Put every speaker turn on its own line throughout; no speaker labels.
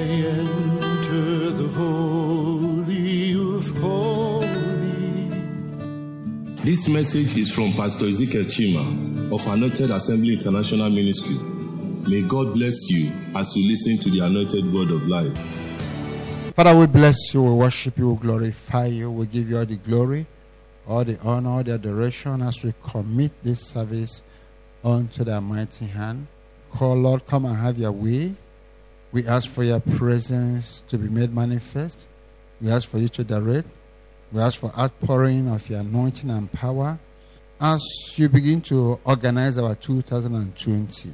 enter the holy of holies.
This message is from Pastor Ezekiel Chima of Anointed Assembly International Ministry. May God bless you as you listen to the anointed word of life.
Father, we bless you, we worship you, we glorify you, we give you all the glory, all the honor, all the adoration as we commit this service unto the mighty hand. Call, Lord, come and have your way. We ask for your presence to be made manifest. We ask for you to direct. We ask for outpouring of your anointing and power as you begin to organize our 2020.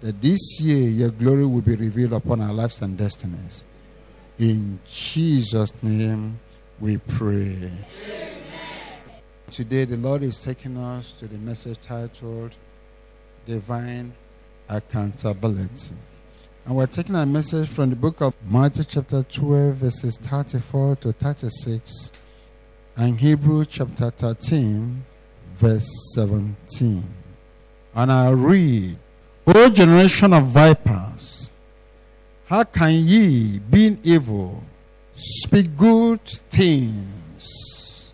That this year your glory will be revealed upon our lives and destinies. In Jesus' name we pray. Amen. Today the Lord is taking us to the message titled Divine Accountability. And we're taking a message from the book of Matthew chapter 12, verses 34 to 36, and Hebrew chapter 13, verse 17. And I read, O generation of vipers, how can ye, being evil, speak good things?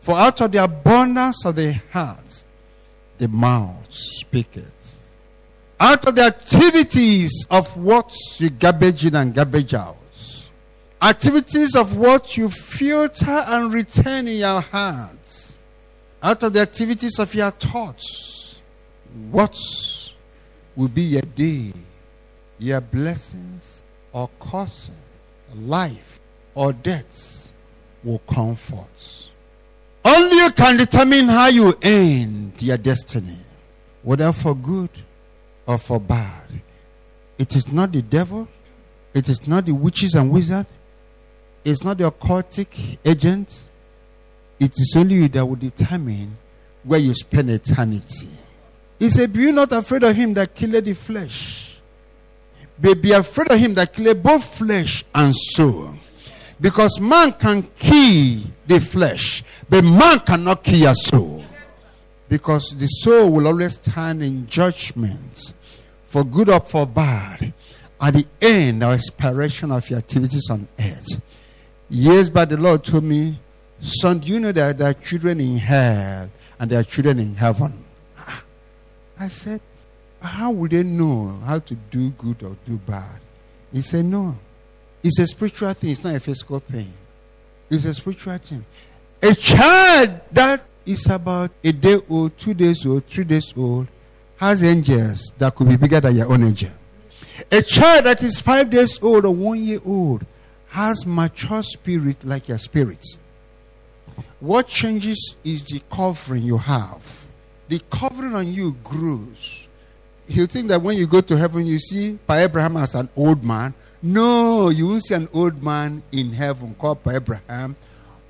For out of the abundance of the heart, the mouth speaketh. Out of the activities of what you garbage in and garbage out, activities of what you filter and retain in your heart, out of the activities of your thoughts, what will be your day, your blessings or curses, life or death will come forth. Only you can determine how you end your destiny, whether for good or for bad. It is not the devil, it is not the witches and wizards, it's not the occultic agent. It is only you that will determine where you spend eternity. He said, Be you not afraid of him that killed the flesh, but be afraid of him that killed both flesh and soul. Because man can kill the flesh, but man cannot kill your soul. Because the soul will always stand in judgment for good or for bad, at the end or expiration of your activities on earth. Yes, but the Lord told me, Son, do you know that there are children in hell and there are children in heaven? I said, How would they know how to do good or do bad? He said, No. It's a spiritual thing, it's not a physical thing. It's a spiritual thing. A child that is about a day old, two days old, three days old, has angels that could be bigger than your own angel. A child that is five days old or one year old has mature spirit like your spirit. What changes is the covering you have. The covering on you grows. You think that when you go to heaven, you see Pa Abraham as an old man. No, you will see an old man in heaven called Pa Abraham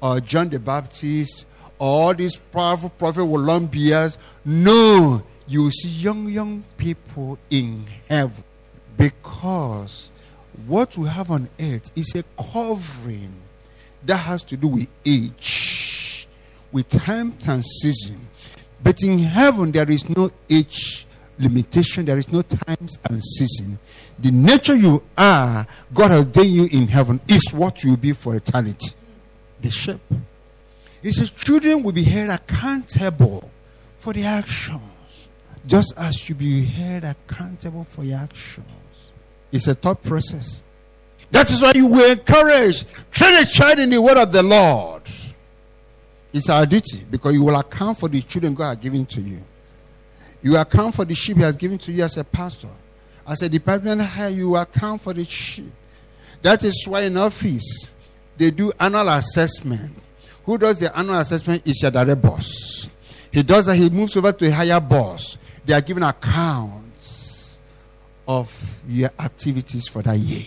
or John the Baptist or all these powerful prophets with long beards. No, you see young, young people in heaven because what we have on earth is a covering that has to do with age, with time and season. But in heaven, there is no age limitation, there is no times and season. The nature you are, God has done you in heaven, is what you will be for eternity. The shape. He says, children will be held accountable for the action just as you be held accountable for your actions. It's a thought process. That is why you will encourage, train a child in the word of the Lord. It's our duty because you will account for the children God has given to you. You account for the sheep He has given to you as a pastor. As a department head, you account for the sheep. That is why in office they do annual assessment. Who does the annual assessment is your direct boss. He does that, he moves over to a higher boss they are giving accounts of your activities for that year.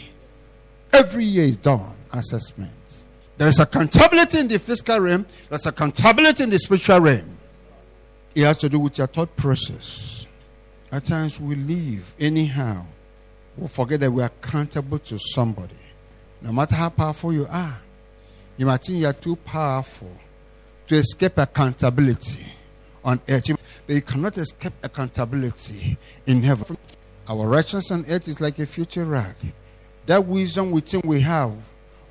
Every year is done assessment. There is accountability in the physical realm, there's accountability in the spiritual realm. It has to do with your thought process. At times we live anyhow. We forget that we are accountable to somebody. No matter how powerful you are, you might think you are too powerful to escape accountability on earth. But you cannot escape accountability in heaven. Our righteousness on earth is like a future rag. That wisdom we think we have,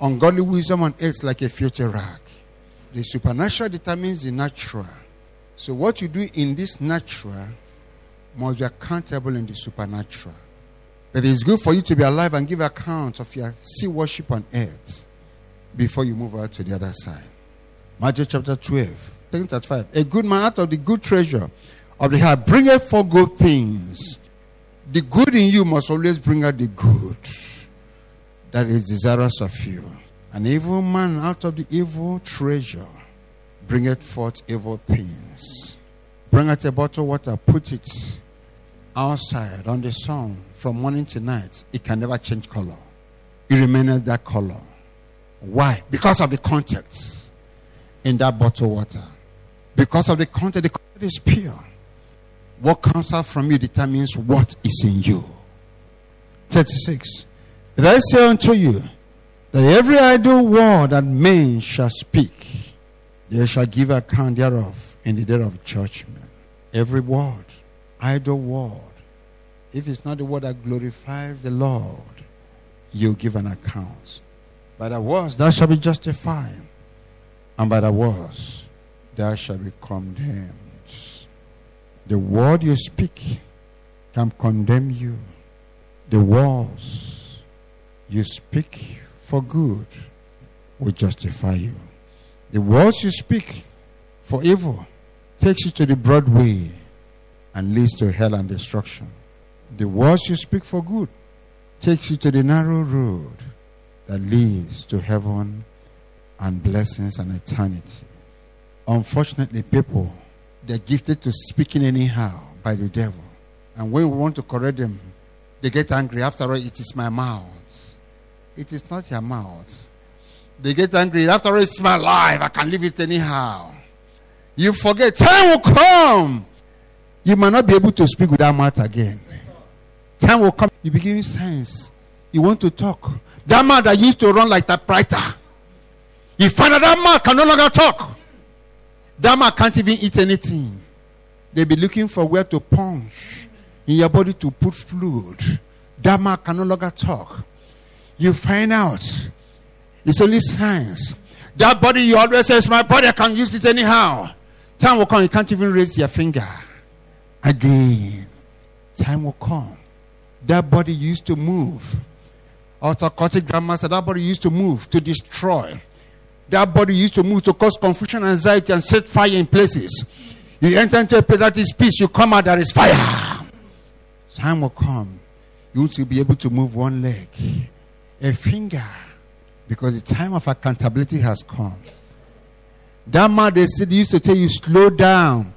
ungodly wisdom on earth like a future rag. The supernatural determines the natural. So what you do in this natural must be accountable in the supernatural. But it's good for you to be alive and give account of your sea worship on earth before you move out to the other side. Matthew chapter 12, 35. A good man out of the good treasure of the heart bringeth forth good things. The good in you must always bring out the good that is desirous of you. An evil man out of the evil treasure bringeth forth evil things. Bring out a bottle of water, put it outside on the sun from morning to night. It can never change color. It remains that color. Why? Because of the context in that bottle of water. Because of the content, the content is pure. What comes out from you determines what is in you. 36. But I say unto you that every idle word that men shall speak, they shall give account thereof in the day of judgment. Every word, idle word. If it's not the word that glorifies the Lord, you'll give an account. By the words thou shalt be justified, and by the words thou shalt be condemned. The word you speak can condemn you. The words you speak for good will justify you. The words you speak for evil takes you to the broad way and leads to hell and destruction. The words you speak for good takes you to the narrow road that leads to heaven and blessings and eternity. Unfortunately, people they're gifted to speaking anyhow by the devil. And when we want to correct them, they get angry. After all, it is my mouth. It is not your mouth. They get angry. After all, it's my life. I can live it anyhow. You forget. Time will come. You might not be able to speak with that mouth again. Time will come. You begin science. You want to talk. That man that used to run like that typewriter. You find out that man can no longer talk. That man can't even eat anything. They'll be looking for where to punch in your body to put fluid. That man can no longer talk. You find out it's only science. That body you always says, My body, I can use it anyhow. Time will come, you can't even raise your finger. Again. Time will come. That body used to move. Autocratic grandma said that body used to move to destroy. That body used to move to cause confusion, anxiety, and set fire in places. You enter into a place that is peace, you come out, there is fire. Time will come. You will be able to move one leg, a finger, because the time of accountability has come. That man they said used to tell you, slow down.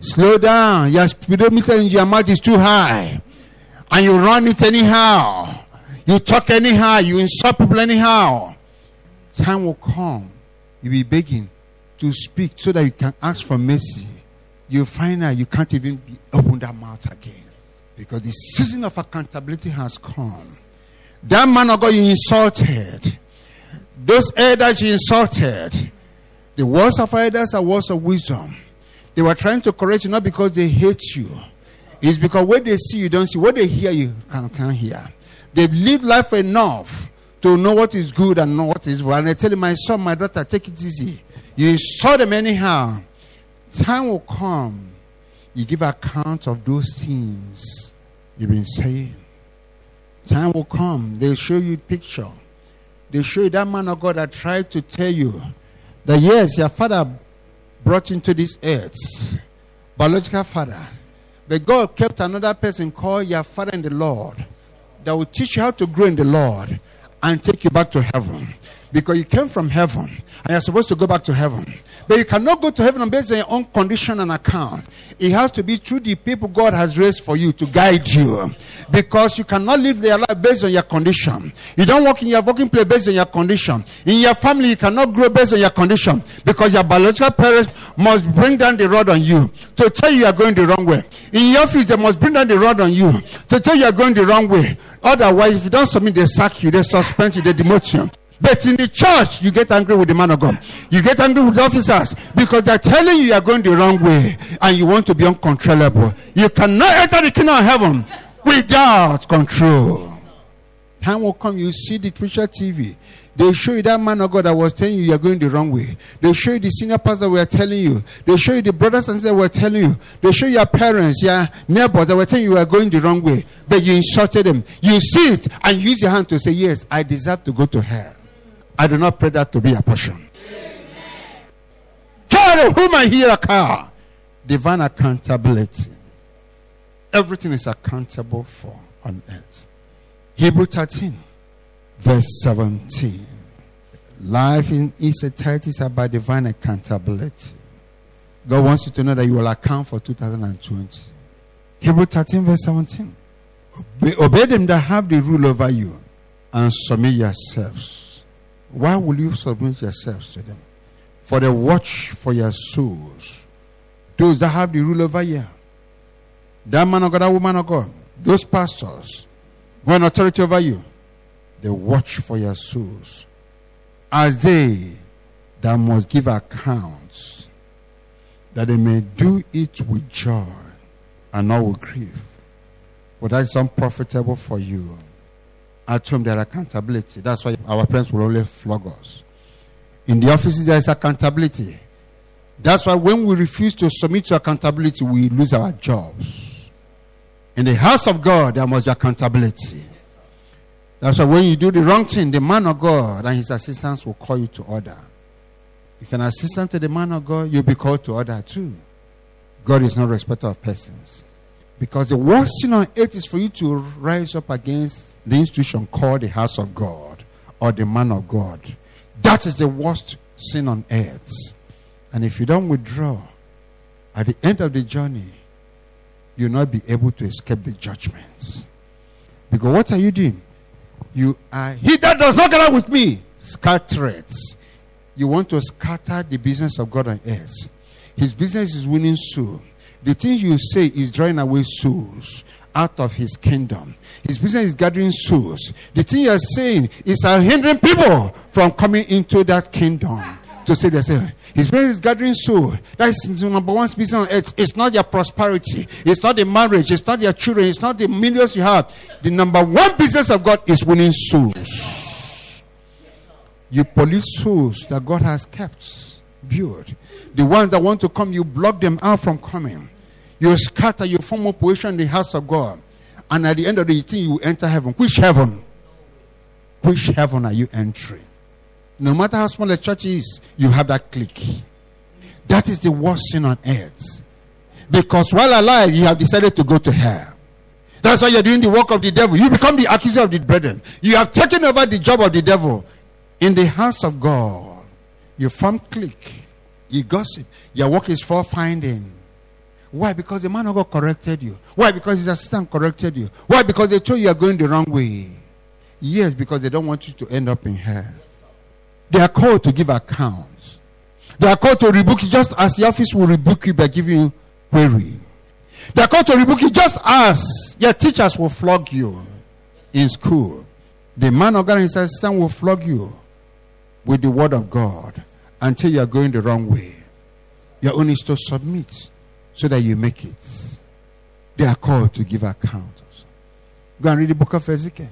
Slow down. Your speedometer in your mouth is too high. And you run it anyhow. You talk anyhow. You insult people anyhow. Time will come. You'll be begging to speak so that you can ask for mercy. You'll find out you can't even open that mouth again. Because the season of accountability has come. That man of God you insulted. Those elders you insulted. The words of elders are words of wisdom. They were trying to correct you not because they hate you. It's because what they see you don't see. What they hear you can't, can't hear. They've lived life enough to know what is good and know what is wrong. And I tell you, my son, my daughter, take it easy. You saw them anyhow. Time will come. You give account of those things you've been saying. Time will come. They'll show you picture. They'll show you that man of God that tried to tell you that yes, your father brought into this earth, biological father. But God kept another person called your father in the Lord that will teach you how to grow in the Lord and take you back to heaven. Because you came from heaven and you're supposed to go back to heaven. But you cannot go to heaven based on your own condition and account. It has to be through the people God has raised for you to guide you. Because you cannot live their life based on your condition. You don't work in your working place based on your condition. In your family, you cannot grow based on your condition. Because your biological parents must bring down the rod on you to tell you you are going the wrong way. In your office, they must bring down the rod on you to tell you you are going the wrong way. Otherwise, if you don't submit, they sack you, they suspend you, they demote you. But in the church, you get angry with the man of God. You get angry with officers because they're telling you you are going the wrong way and you want to be uncontrollable. You cannot enter the kingdom of heaven without control. Time will come, you see the preacher TV. They show you that man of God that was telling you you're going the wrong way. They show you the senior pastor that were telling you. They show you the brothers and sisters that were telling you. They show your parents, your neighbors that were telling you you were going the wrong way. But you insulted them. You see it and use your hand to say, Yes, I deserve to go to hell. I do not pray that to be a portion. Of whom I hear a car. Divine accountability. Everything is accountable for on earth. Hebrew 13, verse 17. Life in entirety is about divine accountability. God wants you to know that you will account for 2020. Hebrew 13, verse 17. Obey, obey them that have the rule over you and submit yourselves. Why will you submit yourselves to them? For the watch for your souls. Those that have the rule over you. That man of God, that woman of God, those pastors who have authority over you, they watch for your souls. As they that must give accounts, that they may do it with joy and not with grief. But that is unprofitable for you. At home, there accountability. That's why our parents will always flog us. In the offices, there is accountability. That's why when we refuse to submit to accountability, we lose our jobs. In the house of God, there must be accountability. That's why when you do the wrong thing, the man of God and his assistants will call you to order. If an assistant to the man of God, you'll be called to order too. God is not respecter of persons. Because the worst sin on earth is for you to rise up against the institution called the house of God or the man of God. That is the worst sin on earth. And if you don't withdraw, at the end of the journey, you'll not be able to escape the judgments. Because what are you doing? You are he that does not gather with me, scattereth. You want to scatter the business of God on earth. His business is winning souls. The thing you say is drawing away souls out of his kingdom. His business is gathering souls. The thing you're saying is hindering people from coming into that kingdom. To say they say his business is gathering souls. That is the number one business on earth. It's not your prosperity. It's not the marriage. It's not your children. It's not the millions you have. The number one business of God is winning souls. You police souls that God has kept, built. The ones that want to come, you block them out from coming. You scatter, you form opposition in the house of God. And at the end of the thing, you enter heaven. Which heaven? Which heaven are you entering? No matter how small a church is, you have that clique. That is the worst sin on earth. Because while alive, you have decided to go to hell. That's why you're doing the work of the devil. You become the accuser of the brethren. You have taken over the job of the devil. In the house of God, you form clique. You gossip. Your work is for finding. Why? Because the man of God corrected you. Why? Because his assistant corrected you. Why? Because they told you are going the wrong way. Yes, because they don't want you to end up in hell. They are called to give accounts. They are called to rebuke you just as the office will rebuke you by giving you query. They are called to rebuke you just as your teachers will flog you in school. The man of God his assistant will flog you with the word of God until you are going the wrong way. Your own is to submit so that you make it. They are called to give accounts. Go and read the book of Ezekiel.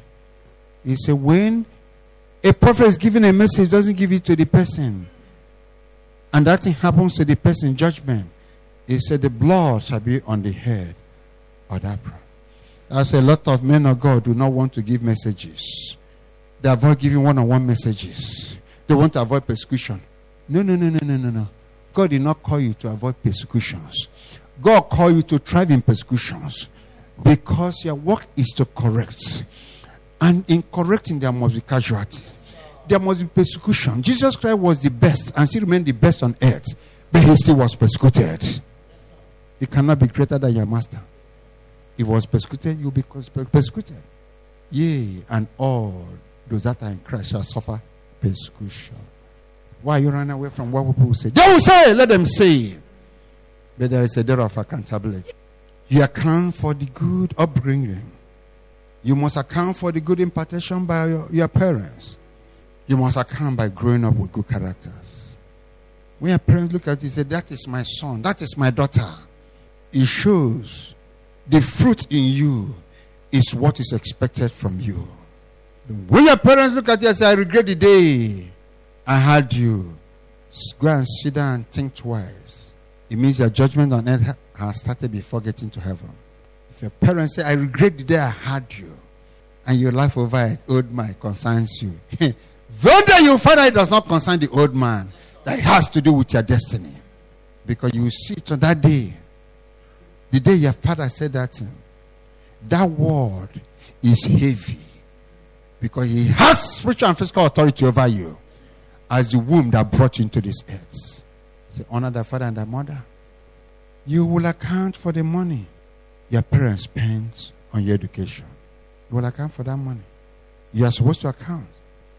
He said, when a prophet is giving a message, doesn't give it to the person, and that thing happens to the person, judgment. He said, the blood shall be on the head of that prophet. As a lot of men of God do not want to give messages. They avoid giving one-on-one messages. They want to avoid persecution. No, no, no, no, no, no, no. God did not call you to avoid persecutions. God called you to thrive in persecutions because your work is to correct. And in correcting, there must be casualty. There must be persecution. Jesus Christ was the best and still remained the best on earth, but he still was persecuted. He cannot be greater than your master. If he was persecuted, you'll be persecuted. Yea, and all those that are in Christ shall suffer persecution. Why you run away from what people say? They will say, let them say. But there is a day of accountability. You account for the good upbringing. You must account for the good impartation by your, your parents. You must account by growing up with good characters. When your parents look at you and say, That is my son, that is my daughter, it shows the fruit in you is what is expected from you. When your parents look at you and say, I regret the day I had you, go and sit down and think twice. It means your judgment on earth has started before getting to heaven. If your parents say, I regret the day I had you, and your life over it, old man, concerns you. Day you find it does not concern the old man, that has to do with your destiny. Because you see it on that day, the day your father said that that word is heavy. Because he has spiritual and physical authority over you as the womb that brought you into this earth. Say, honor the father and the mother. You will account for the money your parents spent on your education. You will account for that money. You are supposed to account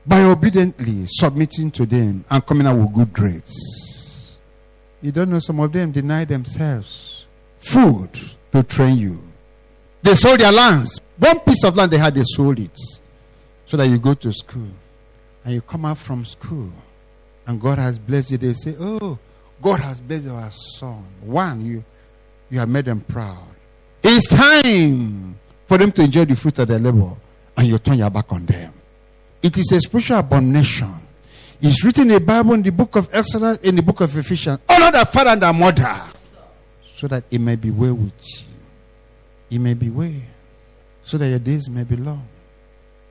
by obediently submitting to them and coming out with good grades. You don't know some of them deny themselves food to train you. They sold their lands. One piece of land they had, they sold it so that you go to school and you come out from school and God has blessed you. They say, Oh, God has blessed our son. One, you, you have made them proud. It's time for them to enjoy the fruit of their labor and you turn your back on them. It is a spiritual abomination. It's written in the Bible, in the book of Exodus, in the book of Ephesians. Honor the father and the mother so that it may be well with you. It may be well so that your days may be long.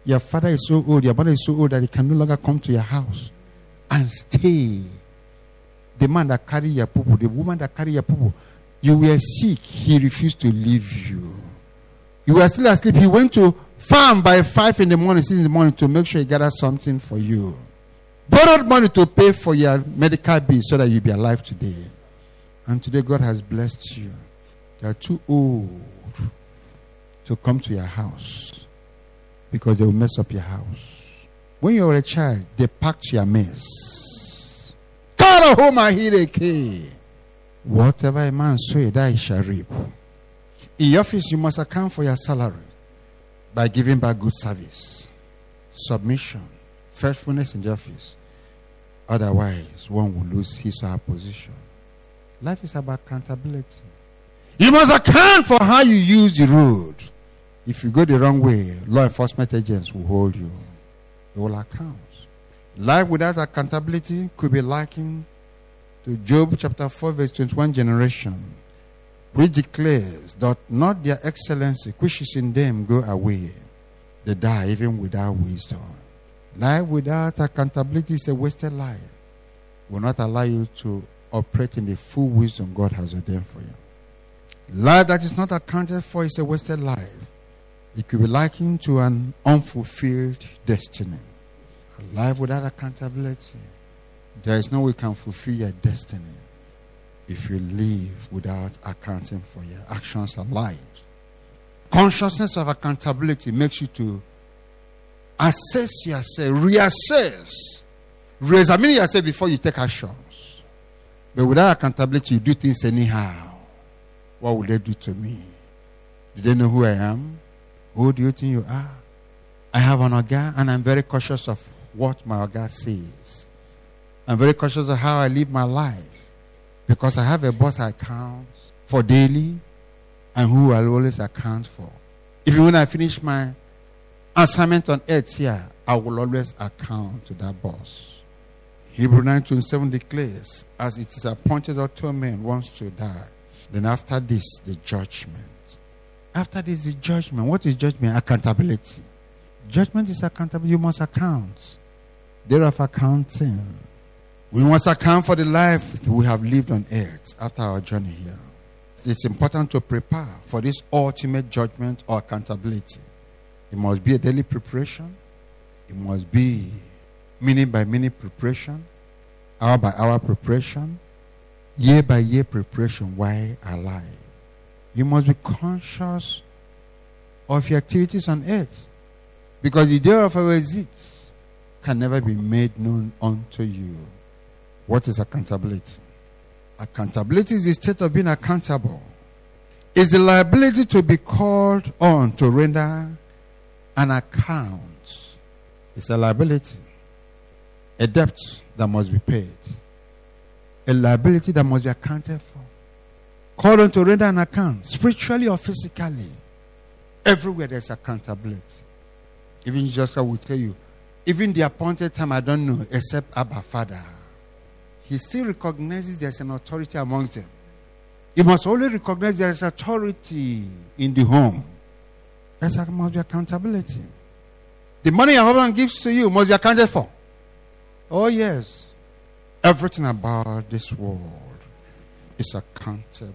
Your father is so old, your mother is so old that he can no longer come to your house and stay. The man that carry your poo, the woman that carry your poo, you were sick, he refused to leave you. You were still asleep. He went to farm by five in the morning, six in the morning to make sure he gathered something for you. Borrowed money to pay for your medical bill so that you'll be alive today. And today God has blessed you. You are too old to come to your house because they will mess up your house. When you were a child, they packed your mess. Kara homa hireke. Whatever a man sow, that he shall reap. In your office, you must account for your salary by giving back good service, submission, faithfulness in the office. Otherwise, one will lose his or her position. Life is about accountability. You must account for how you use the road. If you go the wrong way, law enforcement agents will hold you. They will account. Life without accountability could be likened to Job chapter 4, verse 21 generation, which declares that not their excellency which is in them go away. They die even without wisdom. Life without accountability is a wasted life. Will not allow you to operate in the full wisdom God has ordained for you. Life that is not accounted for is a wasted life. It could be likened to an unfulfilled destiny. A life without accountability. There is no way you can fulfill your destiny if you live without accounting for your actions and lives. Consciousness of accountability makes you to assess yourself, reassess, re-examine yourself before you take actions. But without accountability, you do things anyhow. What will they do to me? Do they know who I am? Who do you think you are? I have an organ and I'm very cautious of what my organ says. I'm very cautious of how I live my life because I have a boss I account for daily and who I'll always account for. Even when I finish my assignment on earth here, I will always account to that boss. Hebrew 9:27 declares, as it is appointed two men wants to die, then after this the judgment. After this the judgment. What is judgment? Accountability. Judgment is accountable. You must account. Thereof accounting. We must account for the life we have lived on earth after our journey here. It's important to prepare for this ultimate judgment or accountability. It must be a daily preparation. It must be minute by minute preparation, hour by hour preparation, year by year preparation while alive. You must be conscious of your activities on earth because the day of our exit can never be made known unto you. What is accountability? Accountability is the state of being accountable. It's the liability to be called on to render an account. It's a liability, a debt that must be paid, a liability that must be accounted for. Called on to render an account, spiritually or physically. Everywhere there's accountability. Even Jesus will tell you, even the appointed time I don't know, except Abba Father. He still recognizes there's an authority amongst them. He must only recognize there is authority in the home. There must be accountability. The money your husband gives to you must be accounted for. Oh, yes. Everything about this world is accountable.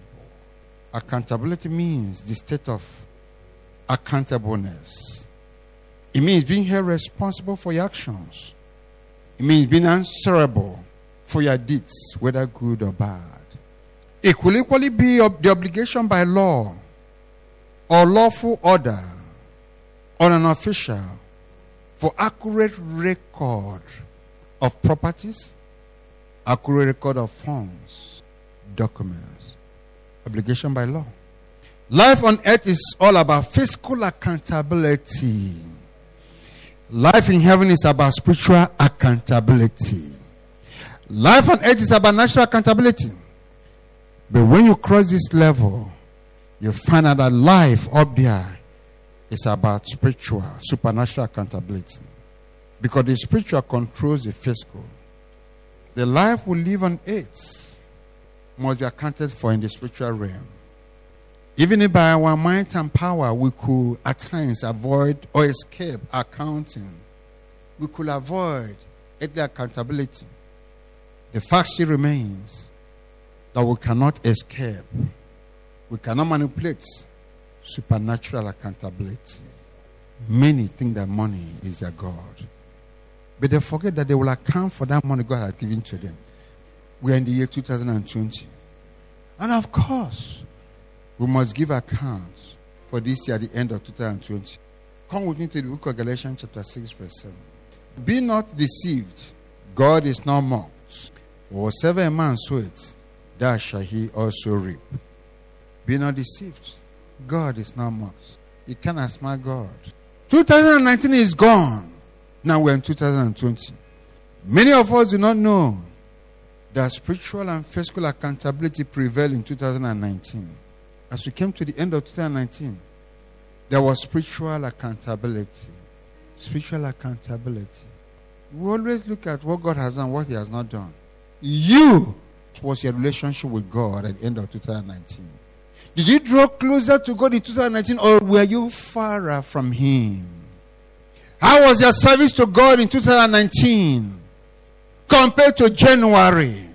Accountability means the state of accountableness. It means being held responsible for your actions. It means being answerable for your deeds, whether good or bad. It will equally be the obligation by law or lawful order on an official for accurate record of properties, accurate record of funds, documents. Obligation by law. Life on earth is all about fiscal accountability. Life in heaven is about spiritual accountability. Life on earth is about natural accountability. But when you cross this level, you find out that life up there is about spiritual, supernatural accountability. Because the spiritual controls the physical. The life we live on earth must be accounted for in the spiritual realm. Even if by our might and power we could at times avoid or escape accounting, we could avoid earthly accountability. The fact still remains that we cannot escape, we cannot manipulate supernatural accountability. Many think that money is their God. But they forget that they will account for that money God has given to them. We are in the year 2020. And of course, we must give accounts for this year at the end of 2020. Come with me to the book of Galatians, chapter 6, verse 7. Be not deceived, God is not mocked. For whatever a man soweth, that shall he also reap. Be not deceived. God is not mocked. You cannot smile God. 2019 is gone. Now we're in 2020. Many of us do not know that spiritual and physical accountability prevailed in 2019. As we came to the end of 2019, there was spiritual accountability. Spiritual accountability. We always look at what God has done, what He has not done. You was your relationship with God at the end of 2019. Did you draw closer to God in 2019 or were you far from Him? How was your service to God in 2019 compared to January?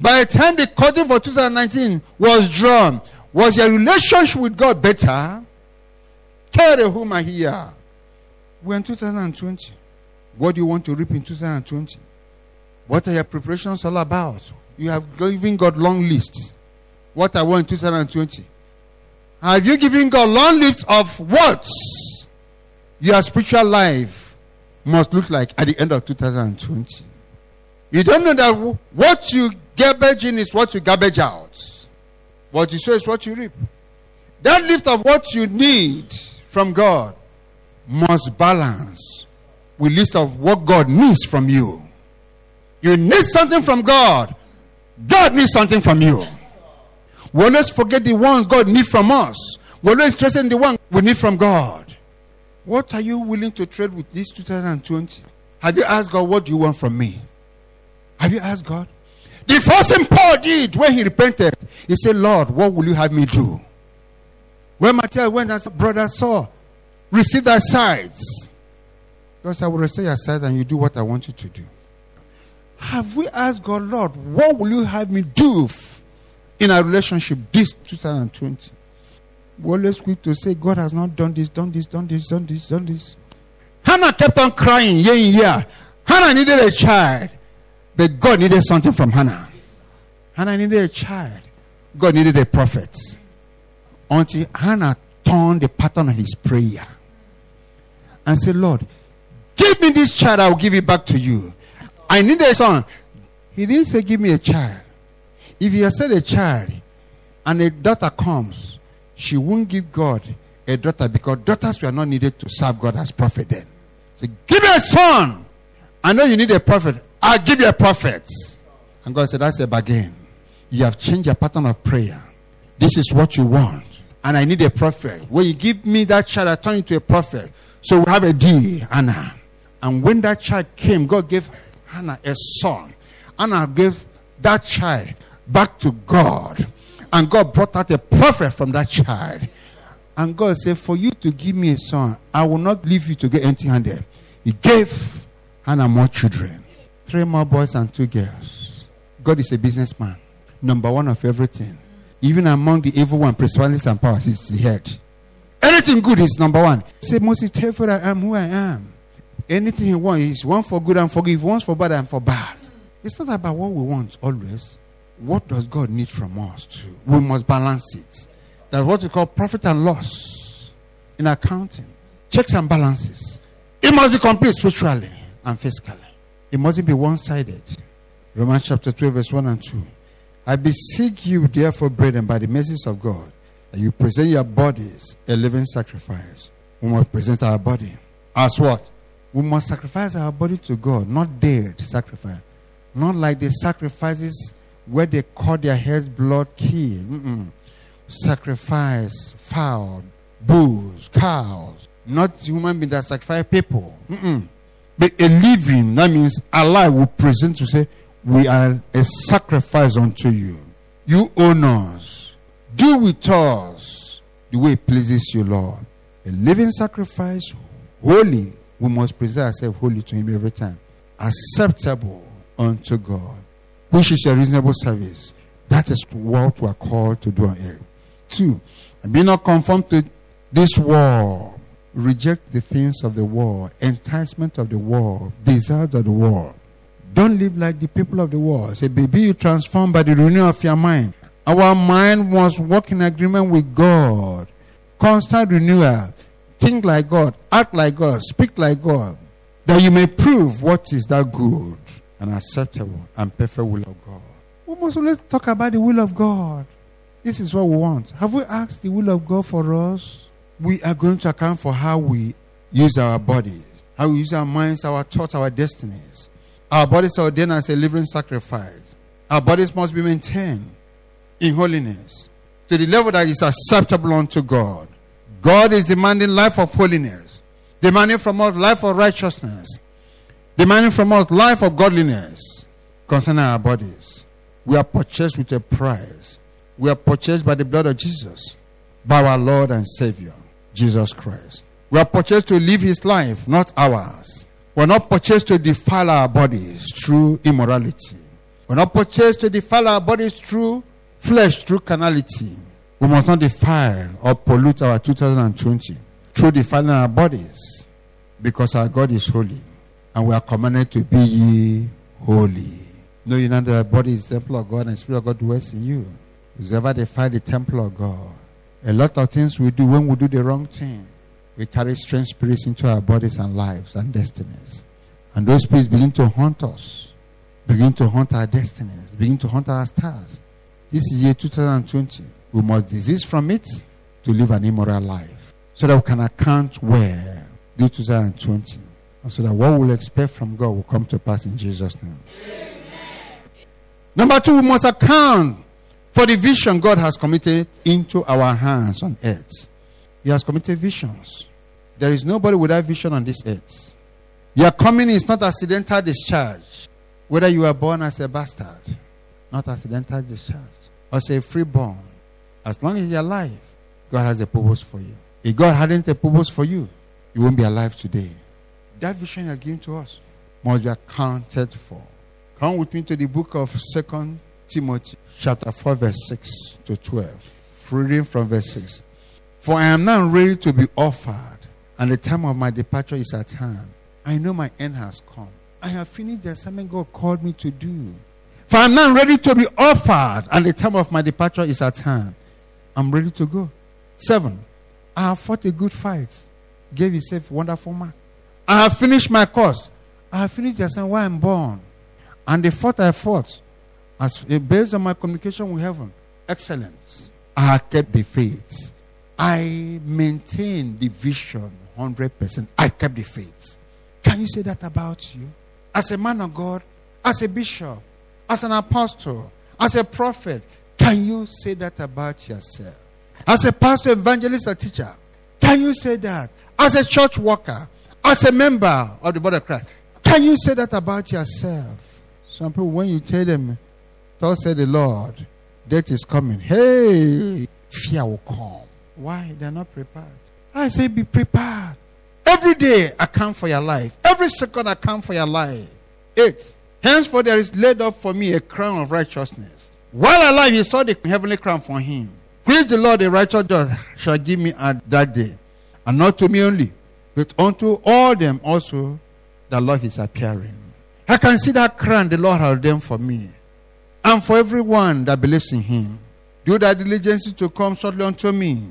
By the time the curtain for 2019 was drawn, was your relationship with God better? Carry whom I hear. We're in 2020. What do you want to reap in 2020? What are your preparations all about? You have given God long lists. What I want in 2020. Have you given God long list of what your spiritual life must look like at the end of 2020? You don't know that what you garbage in is what you garbage out. What you sow is what you reap. That lift of what you need from God must balance with list of what God needs from you. You need something from God. God needs something from you. We always forget the ones God needs from us. We always interested in the one we need from God. What are you willing to trade with this 2020? Have you asked God, what do you want from me? Have you asked God? The first thing Paul did when he repented, he said, Lord, what will you have me do? When Matthias went and said, Brother Saul, receive thy sides. God said, I will receive your sides and you do what I want you to do. Have we asked God, Lord, what will you have me do in our relationship this 2020? We always quick to say, God has not done this, done this, done this, done this, done this. Hannah kept on crying year in year. Hannah needed a child, but God needed something from Hannah. Hannah needed a child. God needed a prophet. Until Hannah turned the pattern of his prayer and said, Lord, give me this child, I will give it back to you. I need a son. He didn't say, Give me a child. If he had said a child and a daughter comes, she won't give God a daughter because daughters were not needed to serve God as prophet then. Say, Give me a son. I know you need a prophet. I'll give you a prophet. And God said, That's a bargain. You have changed your pattern of prayer. This is what you want. And I need a prophet. When you give me that child, I turn into a prophet. So we have a D, Anna. And when that child came, God gave Hannah a son. Hannah gave that child back to God. And God brought out a prophet from that child. And God said, For you to give me a son, I will not leave you to get empty handed. He gave Hannah more children three more boys and two girls. God is a businessman, number one of everything. Even among the evil one, principalities and powers, he's the head. Anything good is number one. Say, Moses, tell for I am who I am. Anything he wants is one for good and for good, one for bad and for bad. It's not about what we want always. What does God need from us too? We must balance it. That's what we call profit and loss in accounting. Checks and balances. It must be complete spiritually and physically. It mustn't be one sided. Romans chapter 12, verse 1 and 2. I beseech you, therefore, brethren, by the mercies of God, that you present your bodies a living sacrifice. We must present our body as what? We must sacrifice our body to God, not dead sacrifice. Not like the sacrifices where they cut their heads blood key. Mm-mm. Sacrifice fowl, bulls, cows. Not human beings that sacrifice people. Mm-mm. But a living, that means alive, will present to say, We are a sacrifice unto you. You own us. Do with us the way it pleases you, Lord. A living sacrifice, holy. We must present ourselves holy to Him every time. Acceptable unto God, which is a reasonable service. That is what we are called to do on earth. Two, be not conformed to this world. Reject the things of the world, enticement of the world, desires of the world. Don't live like the people of the world. Say, baby, you transformed by the renewal of your mind. Our mind must work in agreement with God. Constant renewal. Think like God, act like God, speak like God, that you may prove what is that good and acceptable and perfect will of God. We must always talk about the will of God. This is what we want. Have we asked the will of God for us? We are going to account for how we use our bodies, how we use our minds, our thoughts, our destinies. Our bodies are ordained as a living sacrifice. Our bodies must be maintained in holiness to the level that is acceptable unto God. God is demanding life of holiness, demanding from us life of righteousness, demanding from us life of godliness concerning our bodies. We are purchased with a price. We are purchased by the blood of Jesus, by our Lord and Savior, Jesus Christ. We are purchased to live His life, not ours. We're not purchased to defile our bodies through immorality. We're not purchased to defile our bodies through flesh, through carnality. We must not defile or pollute our 2020 through defiling our bodies because our God is holy and we are commanded to be ye holy. Know you know that our body is the temple of God and the Spirit of God dwells in you. Whoever defile the temple of God, a lot of things we do when we do the wrong thing, we carry strange spirits into our bodies and lives and destinies. And those spirits begin to haunt us, begin to haunt our destinies, begin to haunt our stars. This is year 2020. We must desist from it to live an immoral life so that we can account where the 2020 and so that what we'll expect from God will come to pass in Jesus' name. Number two, we must account for the vision God has committed into our hands on earth. He has committed visions. There is nobody without vision on this earth. Your coming is not accidental discharge. Whether you are born as a bastard, not accidental discharge, or say freeborn. As long as you're alive, God has a purpose for you. If God hadn't a purpose for you, you won't be alive today. That vision has given to us must be accounted for. Come with me to the book of Second Timothy, chapter 4, verse 6 to 12. Reading from verse 6. For I am now ready to be offered, and the time of my departure is at hand. I know my end has come. I have finished the assignment God called me to do. For I am now ready to be offered, and the time of my departure is at hand. I'm ready to go. Seven. I have fought a good fight. Gave himself wonderful mark. I have finished my course. I have finished the assignment why I'm born. And the fought I fought, as eh, based on my communication with heaven, excellence. I have kept the faith. I maintained the vision 100%. I kept the faith. Can you say that about you? As a man of God, as a bishop, as an apostle, as a prophet, can you say that about yourself? As a pastor, evangelist, or teacher, Can you say that? As a church worker, as a member of the body of Christ, can you say that about yourself? Some people, when you tell them, Thus said the Lord, death is coming. Hey, fear will come. Why? They're not prepared. I say, be prepared. Every day account for your life. Every second account for your life. Eight. Henceforth there is laid up for me a crown of righteousness. While alive, he saw the heavenly crown for him. Which the Lord, the righteous judge, shall give me at that day. And not to me only, but unto all them also that love is appearing. I can see that crown the Lord has ordained for me. And for everyone that believes in him. Do that diligence to come shortly unto me.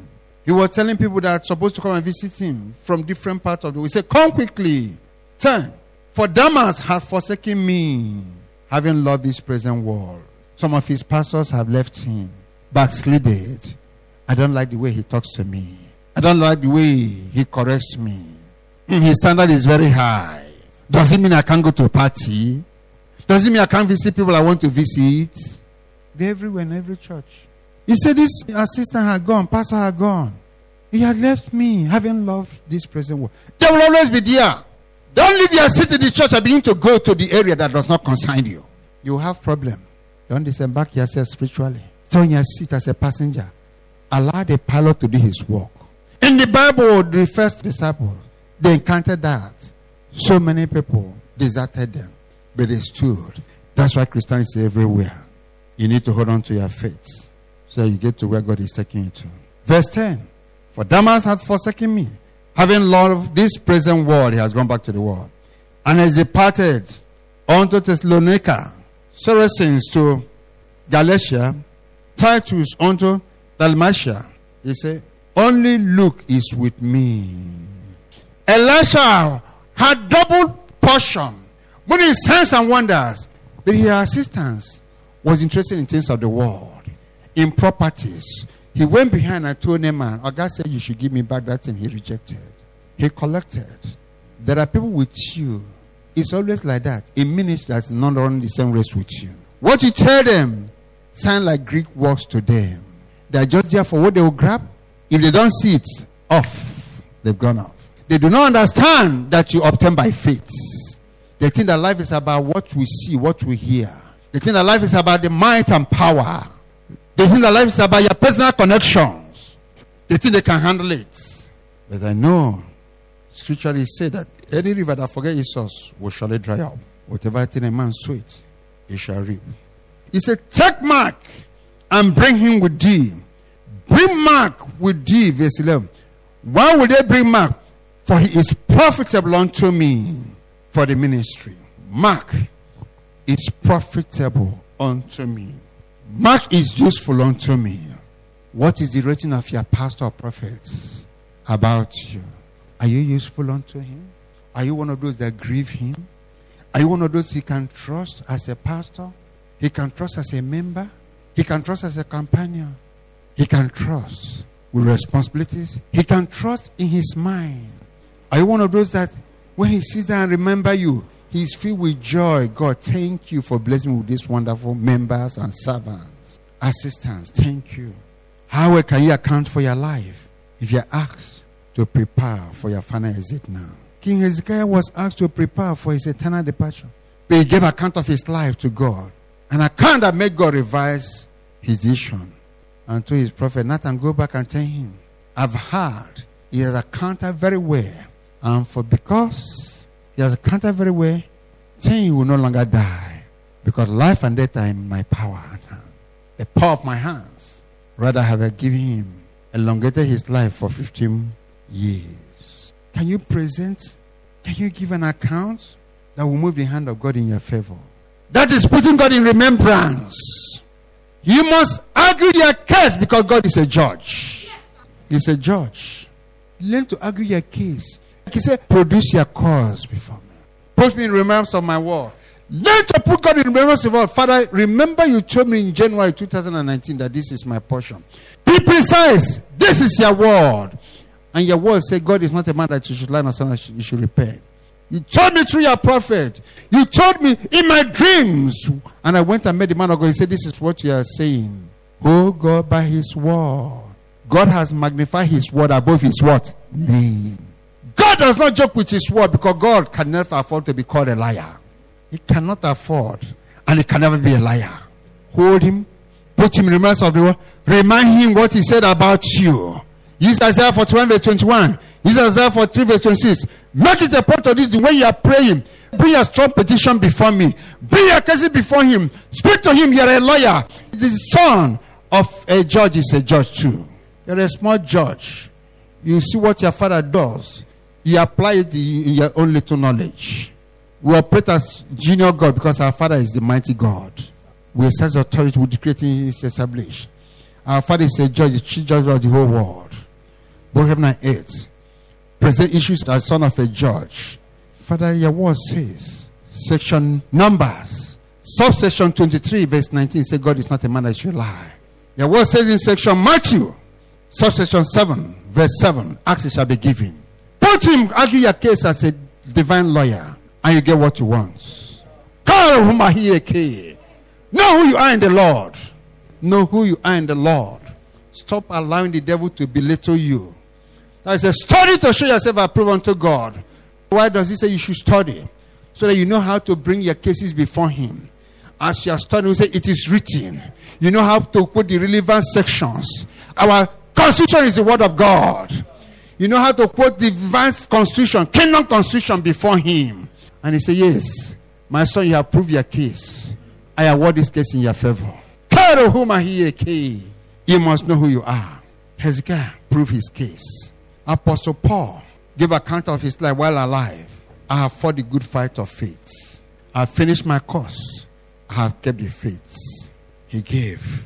He was telling people that are supposed to come and visit him from different parts of the world. He said, Come quickly. Ten. For Demas has forsaken me, having loved this present world. Some of his pastors have left him, backslided. I don't like the way he talks to me. I don't like the way he corrects me. Mm, His standard is very high. Does it mean I can't go to a party? Does it mean I can't visit people I want to visit? They're everywhere in every church. He said this assistant had gone, pastor had gone. He had left me, having loved this present world. They will always be there. Don't leave your seat in the church and begin to go to the area that does not concern you. You have problem. Don't disembark yourself spiritually. On your seat as a passenger. Allow the pilot to do his work. In the Bible, the first disciples, they encountered that. So many people deserted them, but they stood. That's why Christianity is everywhere. You need to hold on to your faith so you get to where God is taking you to. Verse 10 For Demas hath forsaken me, having loved this present world, he has gone back to the world, and has departed unto Thessalonica, Crescens to Galatia, Titus unto Dalmatia. He said, Only Luke is with me. Elisha had double portion with his signs and wonders, but his assistants was interested in things of the world, in properties. He went behind and told Naaman, oh, God said you should give me back that thing he rejected. He collected. There are people with you. It's always like that. A ministry that's not running the same race with you. What you tell them sound like Greek words to them. They're just there for what they will grab. If they don't see it, off. They've gone off. They do not understand that you obtain by faith. They think that life is about what we see, what we hear. They think that life is about the might and power. They think that life is about your personal connections. They think they can handle it. But I know, scripturally say that any river that forget its source will surely dry up. Whatever thing a man sweat, he shall reap. He said, Take Mark and bring him with thee. Bring Mark with thee, verse 11. Why would they bring Mark? For he is profitable unto me for the ministry. Mark is profitable unto me. Mark is useful unto me. What is the rating of your pastor or prophets about you? Are you useful unto him? Are you one of those that grieve him? Are you one of those he can trust as a pastor? He can trust as a member? He can trust as a companion? He can trust with responsibilities? He can trust in his mind? Are you one of those that when he sits down and remember you, he's filled with joy? God, thank you for blessing with these wonderful members and servants, assistants. Thank you. How can you account for your life if you're asked to prepare for your final exit now? King Hezekiah was asked to prepare for his eternal departure. But he gave account of his life to God. An account that made God revise his decision. And to his prophet Nathan, go back and tell him, I've heard he has accounted very well. And for because he has accounted very well, he will no longer die. Because life and death are in my power. The power of my hands. Rather have I given him, elongated his life for 15 years. Can you present, can you give an account that will move the hand of God in your favor? That is putting God in remembrance. You must argue your case because God is a judge. He's a judge. Learn to argue your case. Like he said, produce your cause before me. Put me in remembrance of my word. Learn to put God in remembrance of all. Father, remember you told me in January 2019 that this is my portion. Be precise. This is your word. And your word say God is not a man that you should lie, nor son that you should repent. You told me through your prophet. You told me in my dreams. And I went and met the man of God. He said, This is what you are saying. Oh God, by his word. God has magnified his word above his what? Name. God does not joke with his word because God can never afford to be called a liar. He cannot afford and he can never be a liar. Hold him, put him in remembrance of the word, remind him what he said about you. Use Isaiah 41 verse 21. Use Isaiah 43 verse 26. Make it a point of this when you are praying. Bring a strong petition before me. Bring your cases before him. Speak to him. You're a lawyer. The son of a judge is a judge too. You're a small judge. You see what your father does. You apply it in your own little knowledge. We operate as junior God because our father is the mighty God. We exercise authority with creating his established. Our father is a judge, the chief judge of the whole world. Heaven and earth. Present issues as son of a judge. Father, your word says, section Numbers, subsection 23, verse 19, say God is not a man that should lie. Your word says in section Matthew, subsection 7, verse 7, ask it shall be given. Put him, argue your case as a divine lawyer, and you get what you want. Know who you are in the Lord. Know who you are in the Lord. Stop allowing the devil to belittle you. That is a study to show yourself approved unto God. Why does he say you should study? So that you know how to bring your cases before him. As you are studying, we say it is written. You know how to put the relevant sections. Our constitution is the word of God. You know how to quote the divine constitution, kingdom constitution before him. And he said, Yes, my son, you have proved your case. I award this case in your favor. You must know who you are. Hezekiah proved his case. Apostle Paul gave account of his life while alive. I have fought the good fight of faith. I finished my course. I have kept the faith. He gave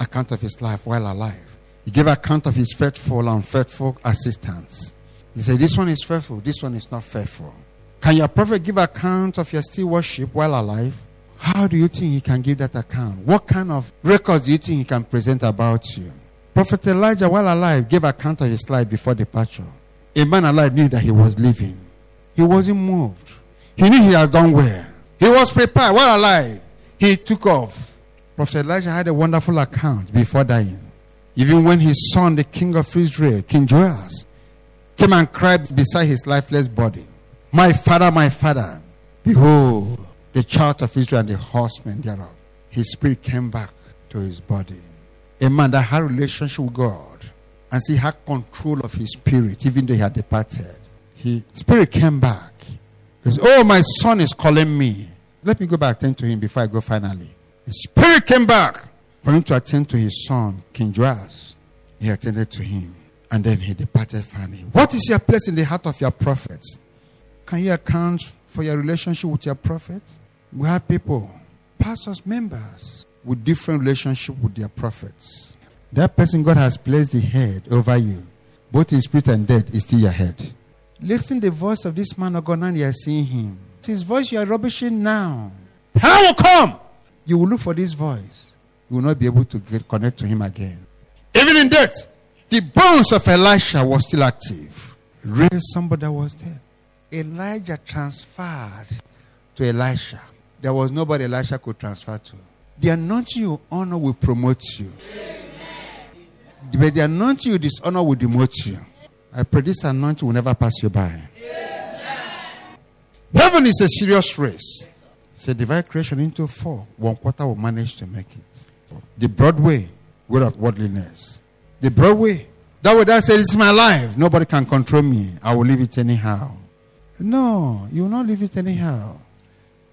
account of his life while alive. He gave account of his faithful and faithful assistants. He said, This one is faithful, this one is not faithful. Can your prophet give account of your still worship while alive? How do you think he can give that account? What kind of records do you think he can present about you? Prophet Elijah, while alive, gave account of his life before departure. A man alive knew that he was living. He wasn't moved. He knew he had done well. He was prepared while alive. He took off. Prophet Elijah had a wonderful account before dying. Even when his son, the king of Israel, King Joash, came and cried beside his lifeless body, My father, my father, behold, the child of Israel and the horsemen thereof. His spirit came back to his body. A man that had a relationship with God and he had control of his spirit, even though he had departed. His spirit came back. He said, Oh, my son is calling me. Let me go back attend to him before I go finally. His spirit came back for him to attend to his son, King Joash. He attended to him. And then he departed finally. What is your place in the heart of your prophets? Can you account for your relationship with your prophets? We have people, pastors, members, with different relationship with their prophets. That person God has placed the head over you, both in spirit and dead, is still your head. Listen the voice of this man of God now you are seeing him. It's his voice you are rubbishing now. How will come? You will look for this voice. You will not be able to get connect to him again. Even in death, the bones of Elisha was still active. Raised somebody that was dead. Elijah transferred to Elisha. There was nobody Elisha could transfer to. The anointing you honor will promote you. But the anointing you dishonor will demote you. I pray this anointing will never pass you by. Heaven is a serious race. It's a divide creation into four. One quarter will manage to make it. The broad way, way of worldliness. The Broadway. That way that says, It's my life. Nobody can control me. I will live it anyhow. No, you will not live it anyhow.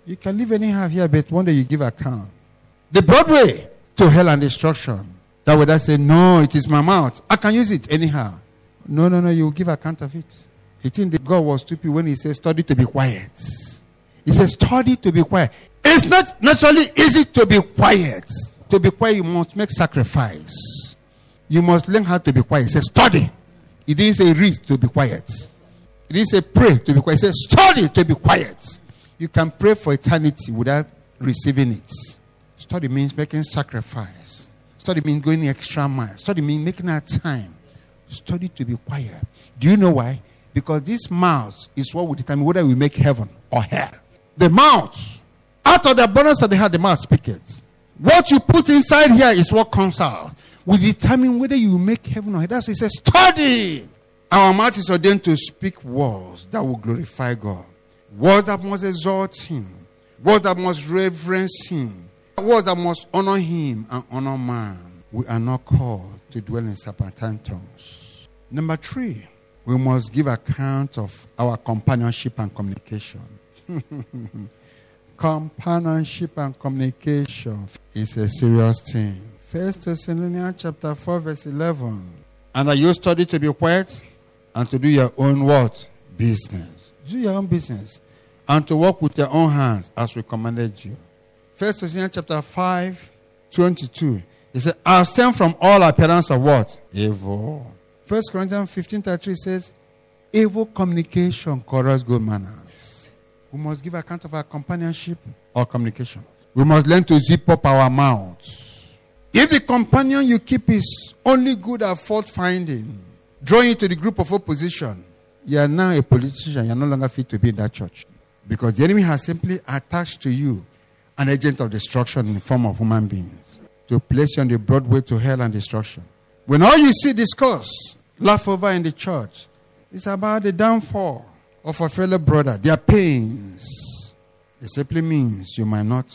You can live anyhow here, but one day you give account. The Broadway to hell and destruction. That way that say, No, it is my mouth. I can use it anyhow. No, no, no, you will give account of it. You think that God was stupid when he said, Study to be quiet. He says, Study to be quiet. It's not naturally easy to be quiet. To be quiet, you must make sacrifice. You must learn how to be quiet. He says, Study. He didn't say read to be quiet. He didn't say pray to be quiet. He said, Study to be quiet. You can pray for eternity without receiving it. Study means making sacrifice. Study means going extra mile. Study means making our time. Study to be quiet. Do you know why? Because this mouth is what will determine whether we make heaven or hell. The mouth, out of the abundance of the heart, the mouth speaks. What you put inside here is what comes out. will determine whether you make heaven or hell. That's why he says, study. Our mouth is ordained to speak words that will glorify God, words that must exalt Him, words that must reverence Him, words that must honor Him and honor man. We are not called to dwell in serpentine tongues. Number three, we must give account of our companionship and communication. companionship and communication is a serious thing. First Thessalonians chapter 4, verse 11. And are you study to be quiet and to do your own what? Business. Do your own business. And to work with your own hands as we commanded you. First Thessalonians chapter 5, 22. He said, "I abstain from all appearance of what? Evil. First Corinthians 15, 33 says, evil communication corrupts good manners. We must give account of our companionship or communication. We must learn to zip up our mouths. If the companion you keep is only good at fault finding, drawing you to the group of opposition, you are now a politician. You are no longer fit to be in that church. Because the enemy has simply attached to you an agent of destruction in the form of human beings to place you on the broad way to hell and destruction. When all you see discuss, laugh over in the church, it's about the downfall of a fellow brother, their pains. It simply means you might not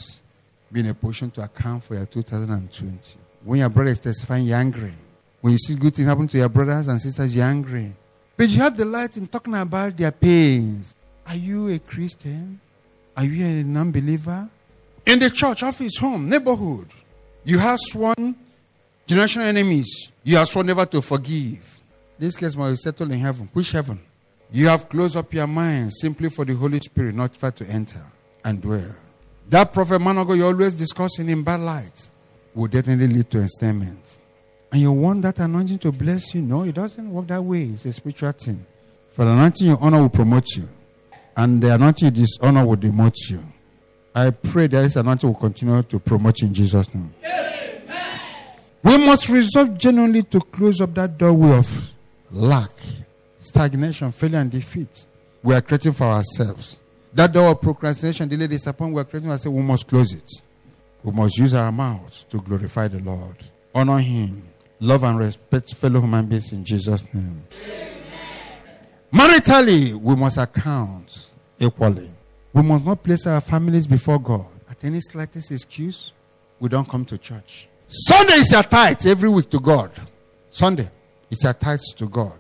be in a position to account for your 2020. When your brother is testifying, you're angry. When you see good things happen to your brothers and sisters, you're angry. But you have the light in talking about their pains. Are you a Christian? Are you a non believer? In the church, office, home, neighborhood, you have sworn generational enemies. You have sworn never to forgive. This case must be settled in heaven. Which heaven? You have closed up your mind simply for the Holy Spirit not to enter and dwell. That prophet man of God you're always discussing in bad light will definitely lead to ensnarement. And you want that anointing to bless you? No, it doesn't work that way. It's a spiritual thing. For the anointing you honor will promote you, and the anointing you dishonor will demote you. I pray that this anointing will continue to promote in Jesus' name. We must resolve genuinely to close up that doorway of lack, stagnation, failure, and defeat. We are creating for ourselves. That door of procrastination, delay, disappointment, we are creating for ourselves. We must close it. We must use our mouths to glorify the Lord, honor Him, love and respect fellow human beings in Jesus' name. Maritally, we must account equally. We must not place our families before God. At any slightest excuse, we don't come to church. Sunday is your tithe every week to God. Sunday is your tithe to God.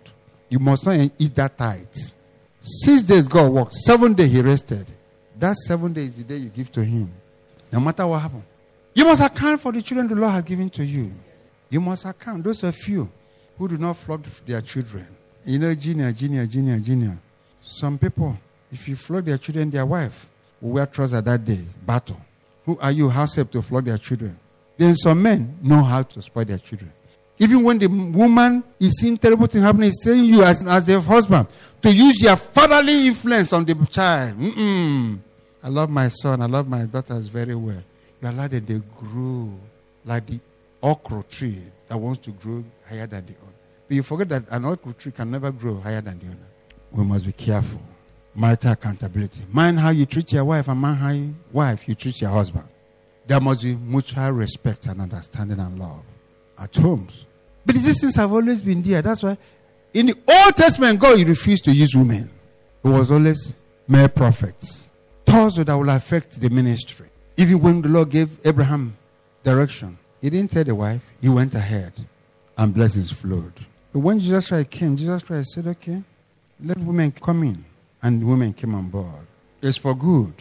You must not eat that tithe. Six days God worked. Seven days He rested. That seven days is the day you give to Him. No matter what happens. You must account for the children the Lord has given to you. You must account. Those are few who do not flog their children. You know, junior, junior, junior, junior. Some people, if you flog their children, their wife will wear trousers that day. Battle. Who are you, house help to flog their children? Then some men know how to spoil their children. Even when the woman is seeing terrible things happening, he's saying you as, as a husband to use your fatherly influence on the child. Mm-mm. I love my son, I love my daughters very well. You allow them to grow like the okra tree that wants to grow higher than the other. But you forget that an okra tree can never grow higher than the other. We must be careful. Marital accountability. Mind how you treat your wife and mind how you, wife you treat your husband. There must be mutual respect and understanding and love at homes. But these things have always been there. That's why in the Old Testament, God refused to use women. It was always male prophets. Thoughts that will affect the ministry. Even when the Lord gave Abraham direction, he didn't tell the wife, he went ahead and blessings flowed. But when Jesus Christ came, Jesus Christ said, Okay, let women come in. And women came on board. It's for good.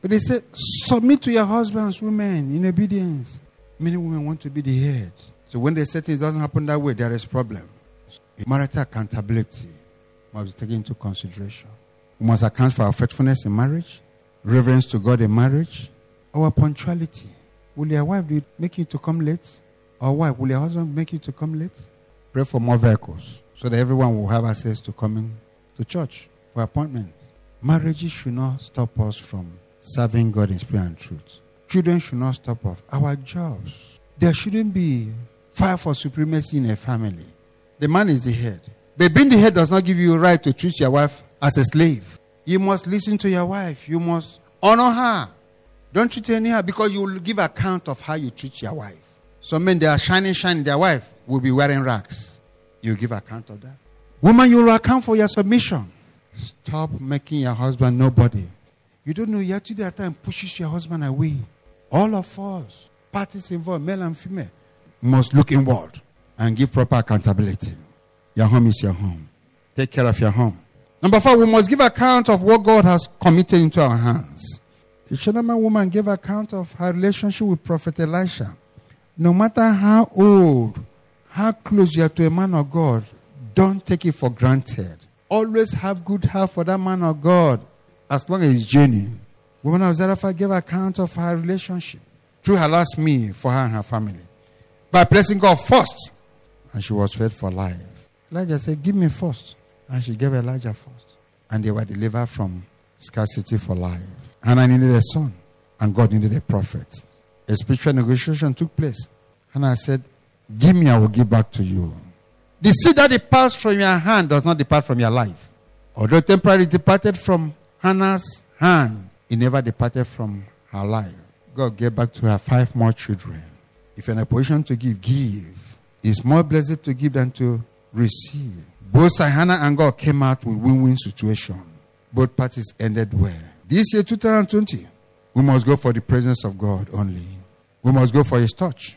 But they said, Submit to your husbands, women, in obedience. Many women want to be the head. So when they say things doesn't happen that way, there is problem. Marital accountability must be taken into consideration. We must account for our faithfulness in marriage, reverence to God in marriage, our punctuality. Will your wife make you to come late? Or wife, will your husband make you to come late? Pray for more vehicles so that everyone will have access to coming to church for appointments. Marriages should not stop us from serving God in spirit and truth. Children should not stop us. Our jobs. There shouldn't be fire for supremacy in a family. The man is the head. But being the head does not give you a right to treat your wife as a slave. You must listen to your wife. You must honor her. Don't treat her anyhow because you will give account of how you treat your wife. Some men, they are shining, shining. Their wife will be wearing rags. You give account of that. Woman, you will account for your submission. Stop making your husband nobody. You don't know yet to that time pushes your husband away. All of us, parties involved, male and female, must look inward and give proper accountability. Your home is your home. Take care of your home. Number four, we must give account of what God has committed into our hands. The Shunammite woman gave account of her relationship with Prophet Elisha. No matter how old, how close you are to a man of God, don't take it for granted. Always have good heart for that man of God as long as he's genuine. Woman of Zarephath gave account of her relationship through her last meal for her and her family by placing God first, and she was fed for life. Elijah said, Give me first. And she gave Elijah first. And they were delivered from scarcity for life. Hannah needed a son, and God needed a prophet. A spiritual negotiation took place. And I said, Give me, I will give back to you. The seed that departs from your hand does not depart from your life. Although temporarily departed from Hannah's hand, it never departed from her life. God gave back to her five more children. If you're in a position to give, give. It's more blessed to give than to receive. Both Hannah and God came out with a win-win situation. Both parties ended well. This year, 2020, we must go for the presence of God only. We must go for His touch.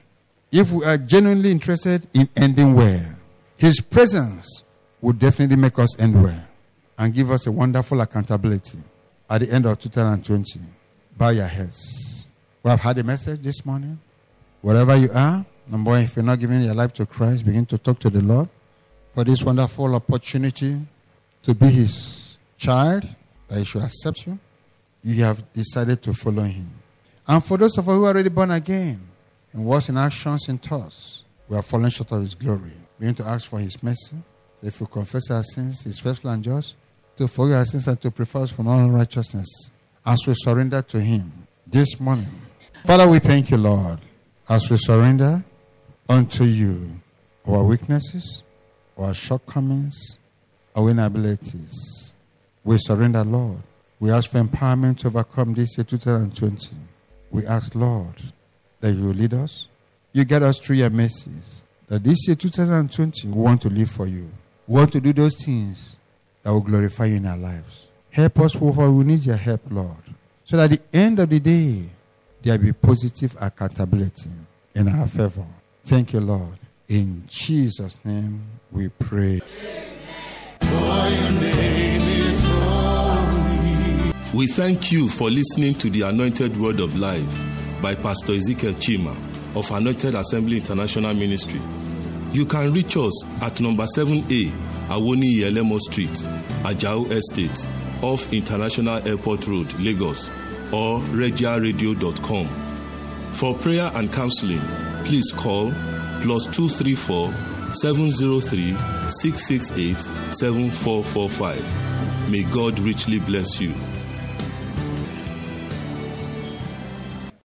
If we are genuinely interested in ending well, His presence would definitely make us end well and give us a wonderful accountability at the end of 2020. Bow your heads. We have had a message this morning. Wherever you are, number one, if you're not giving your life to Christ, begin to talk to the Lord for this wonderful opportunity to be His child, that He should accept you. You have decided to follow Him. And for those of us who are already born again, in words, in actions, in thoughts, we are falling short of His glory. Begin to ask for His mercy. If we confess our sins, He's faithful and just to forgive our sins and to prefer us from all unrighteousness as we surrender to Him this morning. Father, we thank you, Lord, as we surrender unto you our weaknesses, our shortcomings, our inabilities. We surrender, Lord. We ask for empowerment to overcome this year 2020. We ask, Lord, that you lead us. You get us through your mercies. That this year 2020, we want to live for you. We want to do those things that will glorify you in our lives. Help us, for we need your help, Lord. So that at the end of the day, there be positive accountability in our favor. Thank you, Lord. In Jesus' name we pray.
We thank you for listening to the Anointed Word of Life by Pastor Ezekiel Chima of Anointed Assembly International Ministry. You can reach us at number 7A Awoni Yelemo Street, Ajao Estate, off International Airport Road, Lagos, or regiaradio.com. For prayer and counseling, please call plus 234 703 668 7445. May God richly bless you.